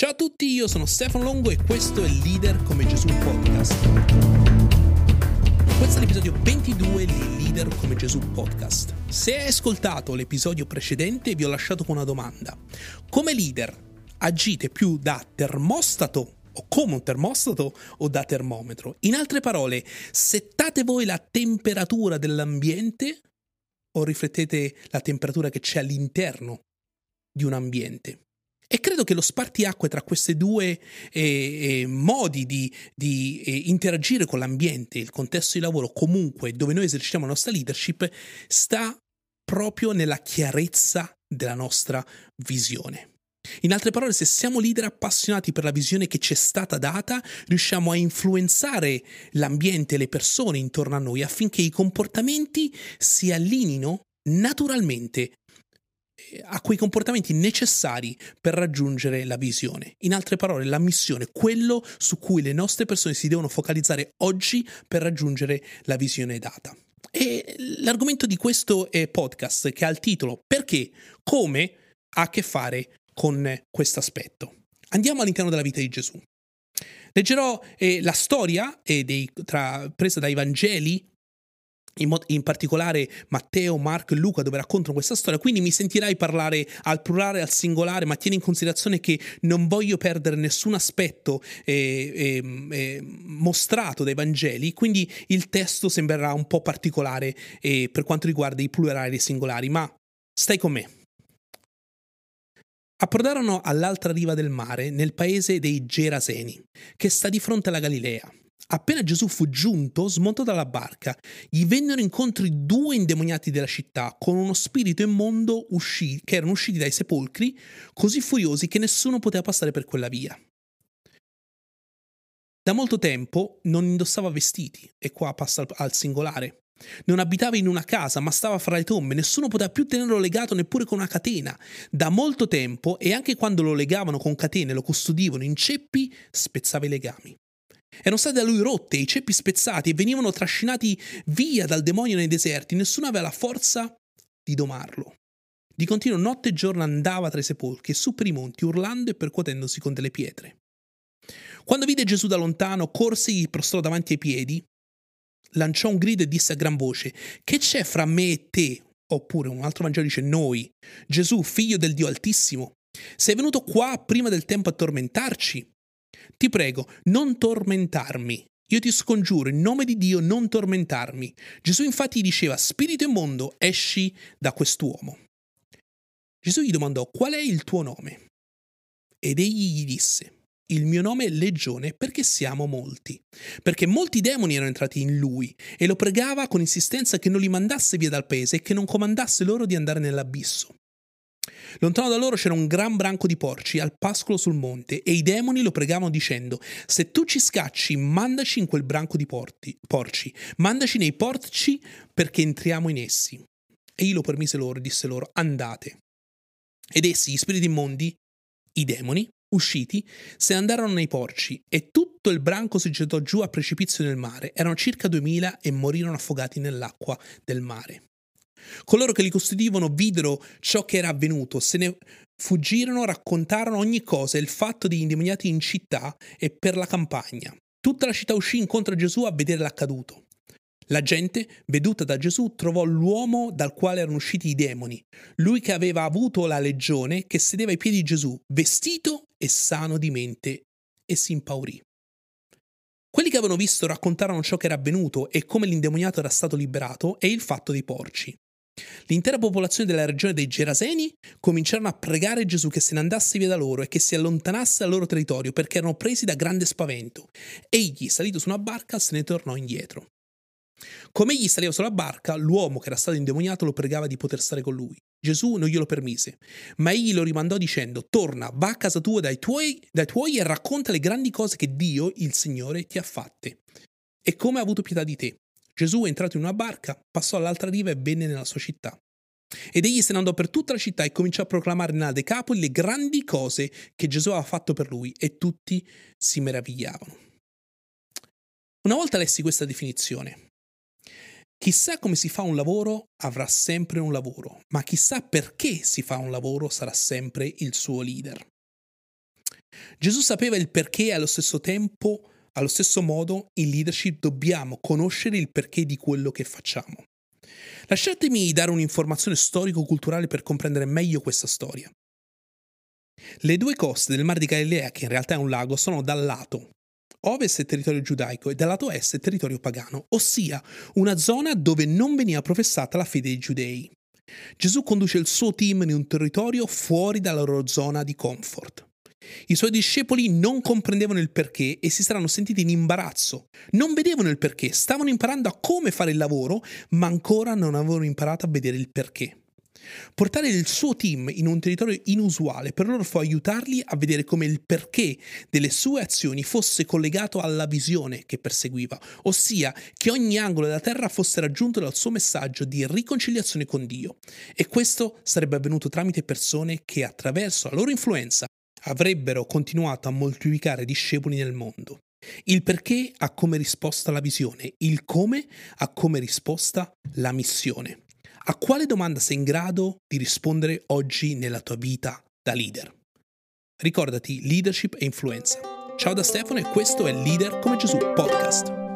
Ciao a tutti, io sono Stefano Longo e questo è Leader come Gesù Podcast. Questo è l'episodio 22 di Leader come Gesù Podcast. Se hai ascoltato l'episodio precedente vi ho lasciato con una domanda. Come leader agite più da termostato o come un termostato o da termometro? In altre parole, settate voi la temperatura dell'ambiente o riflettete la temperatura che c'è all'interno di un ambiente? E credo che lo spartiacque tra questi due eh, eh, modi di, di eh, interagire con l'ambiente, il contesto di lavoro, comunque dove noi esercitiamo la nostra leadership, sta proprio nella chiarezza della nostra visione. In altre parole, se siamo leader appassionati per la visione che ci è stata data, riusciamo a influenzare l'ambiente e le persone intorno a noi affinché i comportamenti si allineino naturalmente a quei comportamenti necessari per raggiungere la visione. In altre parole, la missione, quello su cui le nostre persone si devono focalizzare oggi per raggiungere la visione data. E l'argomento di questo podcast che ha il titolo Perché? Come? ha a che fare con questo aspetto. Andiamo all'interno della vita di Gesù. Leggerò eh, la storia eh, dei, tra, presa dai Vangeli in, mod- in, particolare Matteo, Marco e Luca dove raccontano questa storia, quindi mi sentirai parlare al plurale al singolare, ma tieni in considerazione che non voglio perdere nessun aspetto eh, eh, eh, mostrato dai Vangeli, quindi il testo sembrerà un po' particolare eh, per quanto riguarda i plurali e i singolari, ma stai con me. Approdarono all'altra riva del mare, nel paese dei Geraseni, che sta di fronte alla Galilea. Appena Gesù fu giunto, smontò dalla barca. Gli vennero incontro due indemoniati della città, con uno spirito immondo usci- che erano usciti dai sepolcri, così furiosi che nessuno poteva passare per quella via. Da molto tempo non indossava vestiti, e qua passa al singolare. Non abitava in una casa, ma stava fra le tombe, nessuno poteva più tenerlo legato neppure con una catena. Da molto tempo, e anche quando lo legavano con catene lo custodivano in ceppi, spezzava i legami. Erano state da lui rotte, i ceppi spezzati e venivano trascinati via dal demonio nei deserti. Nessuno aveva la forza di domarlo. Di continuo notte e giorno andava tra i sepolcri e su per i monti, urlando e percuotendosi con delle pietre. Quando vide Gesù da lontano, corse e gli prostrò davanti ai piedi, lanciò un grido e disse a gran voce: Che c'è fra me e te? Oppure un altro Vangelo dice: Noi, Gesù, figlio del Dio Altissimo. Sei venuto qua prima del tempo a tormentarci? Ti prego, non tormentarmi. Io ti scongiuro in nome di Dio non tormentarmi. Gesù infatti diceva, Spirito immondo, esci da quest'uomo. Gesù gli domandò, qual è il tuo nome? Ed egli gli disse, il mio nome è Legione perché siamo molti. Perché molti demoni erano entrati in lui e lo pregava con insistenza che non li mandasse via dal paese e che non comandasse loro di andare nell'abisso. Lontano da loro c'era un gran branco di porci al pascolo sul monte e i demoni lo pregavano dicendo se tu ci scacci mandaci in quel branco di porti, porci, mandaci nei porci perché entriamo in essi. E io lo permise loro e disse loro andate. Ed essi, gli spiriti immondi, i demoni, usciti, se ne andarono nei porci e tutto il branco si gettò giù a precipizio nel mare. Erano circa duemila e morirono affogati nell'acqua del mare. Coloro che li custodivano videro ciò che era avvenuto, se ne fuggirono, raccontarono ogni cosa e il fatto di indemoniati in città e per la campagna. Tutta la città uscì incontro a Gesù a vedere l'accaduto. La gente, veduta da Gesù, trovò l'uomo dal quale erano usciti i demoni, lui che aveva avuto la legione, che sedeva ai piedi di Gesù, vestito e sano di mente, e si impaurì. Quelli che avevano visto raccontarono ciò che era avvenuto e come l'indemoniato era stato liberato e il fatto dei porci. L'intera popolazione della regione dei Geraseni cominciarono a pregare Gesù che se ne andasse via da loro e che si allontanasse dal loro territorio perché erano presi da grande spavento. Egli, salito su una barca, se ne tornò indietro. Come egli saliva sulla barca, l'uomo che era stato indemoniato lo pregava di poter stare con lui. Gesù non glielo permise, ma egli lo rimandò dicendo: Torna, va a casa tua dai tuoi, dai tuoi e racconta le grandi cose che Dio, il Signore, ti ha fatte e come ha avuto pietà di te. Gesù, entrato in una barca, passò all'altra riva e venne nella sua città. Ed egli se ne andò per tutta la città e cominciò a proclamare nella Decapoli le grandi cose che Gesù aveva fatto per lui e tutti si meravigliavano. Una volta lessi questa definizione. Chissà come si fa un lavoro avrà sempre un lavoro, ma chissà perché si fa un lavoro sarà sempre il suo leader. Gesù sapeva il perché e allo stesso tempo, allo stesso modo, in leadership dobbiamo conoscere il perché di quello che facciamo. Lasciatemi dare un'informazione storico-culturale per comprendere meglio questa storia. Le due coste del Mar di Galilea, che in realtà è un lago, sono dal lato ovest è territorio giudaico e dal lato est è territorio pagano, ossia una zona dove non veniva professata la fede dei giudei. Gesù conduce il suo team in un territorio fuori dalla loro zona di comfort. I suoi discepoli non comprendevano il perché e si saranno sentiti in imbarazzo. Non vedevano il perché, stavano imparando a come fare il lavoro, ma ancora non avevano imparato a vedere il perché. Portare il suo team in un territorio inusuale per loro fu aiutarli a vedere come il perché delle sue azioni fosse collegato alla visione che perseguiva, ossia che ogni angolo della terra fosse raggiunto dal suo messaggio di riconciliazione con Dio. E questo sarebbe avvenuto tramite persone che attraverso la loro influenza avrebbero continuato a moltiplicare discepoli nel mondo. Il perché ha come risposta la visione, il come ha come risposta la missione. A quale domanda sei in grado di rispondere oggi nella tua vita da leader? Ricordati leadership e influenza. Ciao da Stefano e questo è Leader come Gesù podcast.